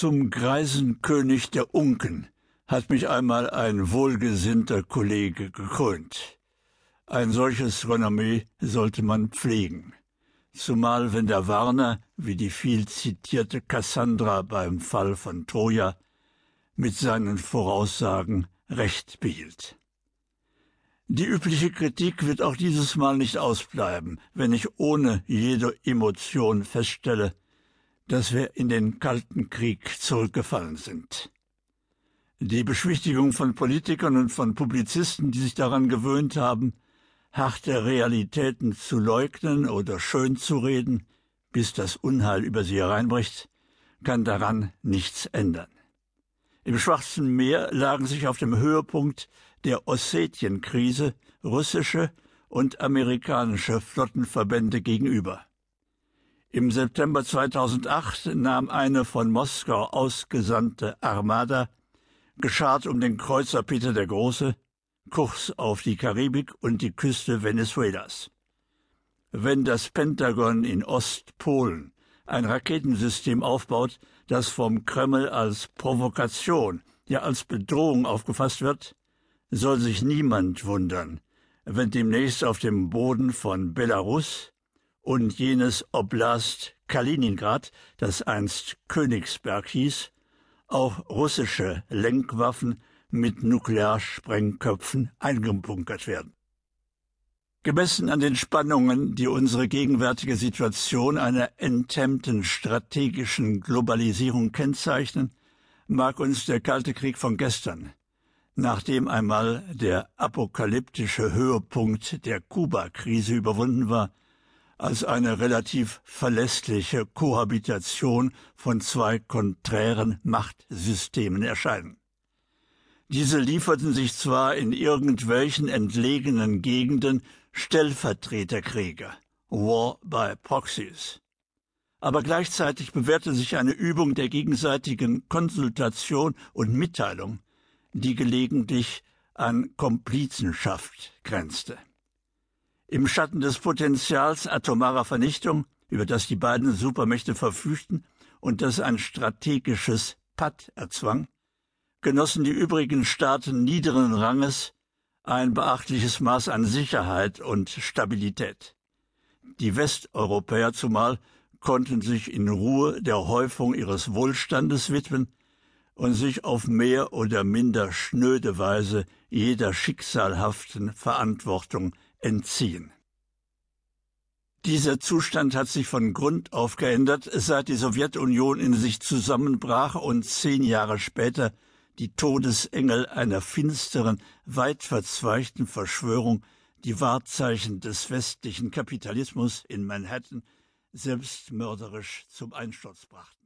Zum greisen König der Unken hat mich einmal ein wohlgesinnter Kollege gekrönt. Ein solches Renommee sollte man pflegen, zumal wenn der Warner, wie die viel zitierte Cassandra beim Fall von Troja, mit seinen Voraussagen recht behielt. Die übliche Kritik wird auch dieses Mal nicht ausbleiben, wenn ich ohne jede Emotion feststelle, dass wir in den Kalten Krieg zurückgefallen sind. Die Beschwichtigung von Politikern und von Publizisten, die sich daran gewöhnt haben, harte Realitäten zu leugnen oder schön zu reden, bis das Unheil über sie hereinbricht, kann daran nichts ändern. Im Schwarzen Meer lagen sich auf dem Höhepunkt der Ossetienkrise russische und amerikanische Flottenverbände gegenüber. Im September 2008 nahm eine von Moskau ausgesandte Armada, geschart um den Kreuzer Peter der Große, Kurs auf die Karibik und die Küste Venezuelas. Wenn das Pentagon in Ostpolen ein Raketensystem aufbaut, das vom Kreml als Provokation, ja als Bedrohung aufgefasst wird, soll sich niemand wundern, wenn demnächst auf dem Boden von Belarus und jenes Oblast Kaliningrad, das einst Königsberg hieß, auch russische Lenkwaffen mit Nuklearsprengköpfen eingebunkert werden. Gemessen an den Spannungen, die unsere gegenwärtige Situation einer enthemmten strategischen Globalisierung kennzeichnen, mag uns der Kalte Krieg von gestern nachdem einmal der apokalyptische Höhepunkt der Kuba-Krise überwunden war, als eine relativ verlässliche Kohabitation von zwei konträren Machtsystemen erscheinen. Diese lieferten sich zwar in irgendwelchen entlegenen Gegenden Stellvertreterkriege, War by Proxies, aber gleichzeitig bewährte sich eine Übung der gegenseitigen Konsultation und Mitteilung die gelegentlich an Komplizenschaft grenzte. Im Schatten des Potenzials atomarer Vernichtung, über das die beiden Supermächte verfügten und das ein strategisches Patt erzwang, genossen die übrigen Staaten niederen Ranges ein beachtliches Maß an Sicherheit und Stabilität. Die Westeuropäer zumal konnten sich in Ruhe der Häufung ihres Wohlstandes widmen, und sich auf mehr oder minder schnöde Weise jeder schicksalhaften Verantwortung entziehen. Dieser Zustand hat sich von Grund auf geändert, seit die Sowjetunion in sich zusammenbrach und zehn Jahre später die Todesengel einer finsteren, weit verzweigten Verschwörung die Wahrzeichen des westlichen Kapitalismus in Manhattan selbstmörderisch zum Einsturz brachten.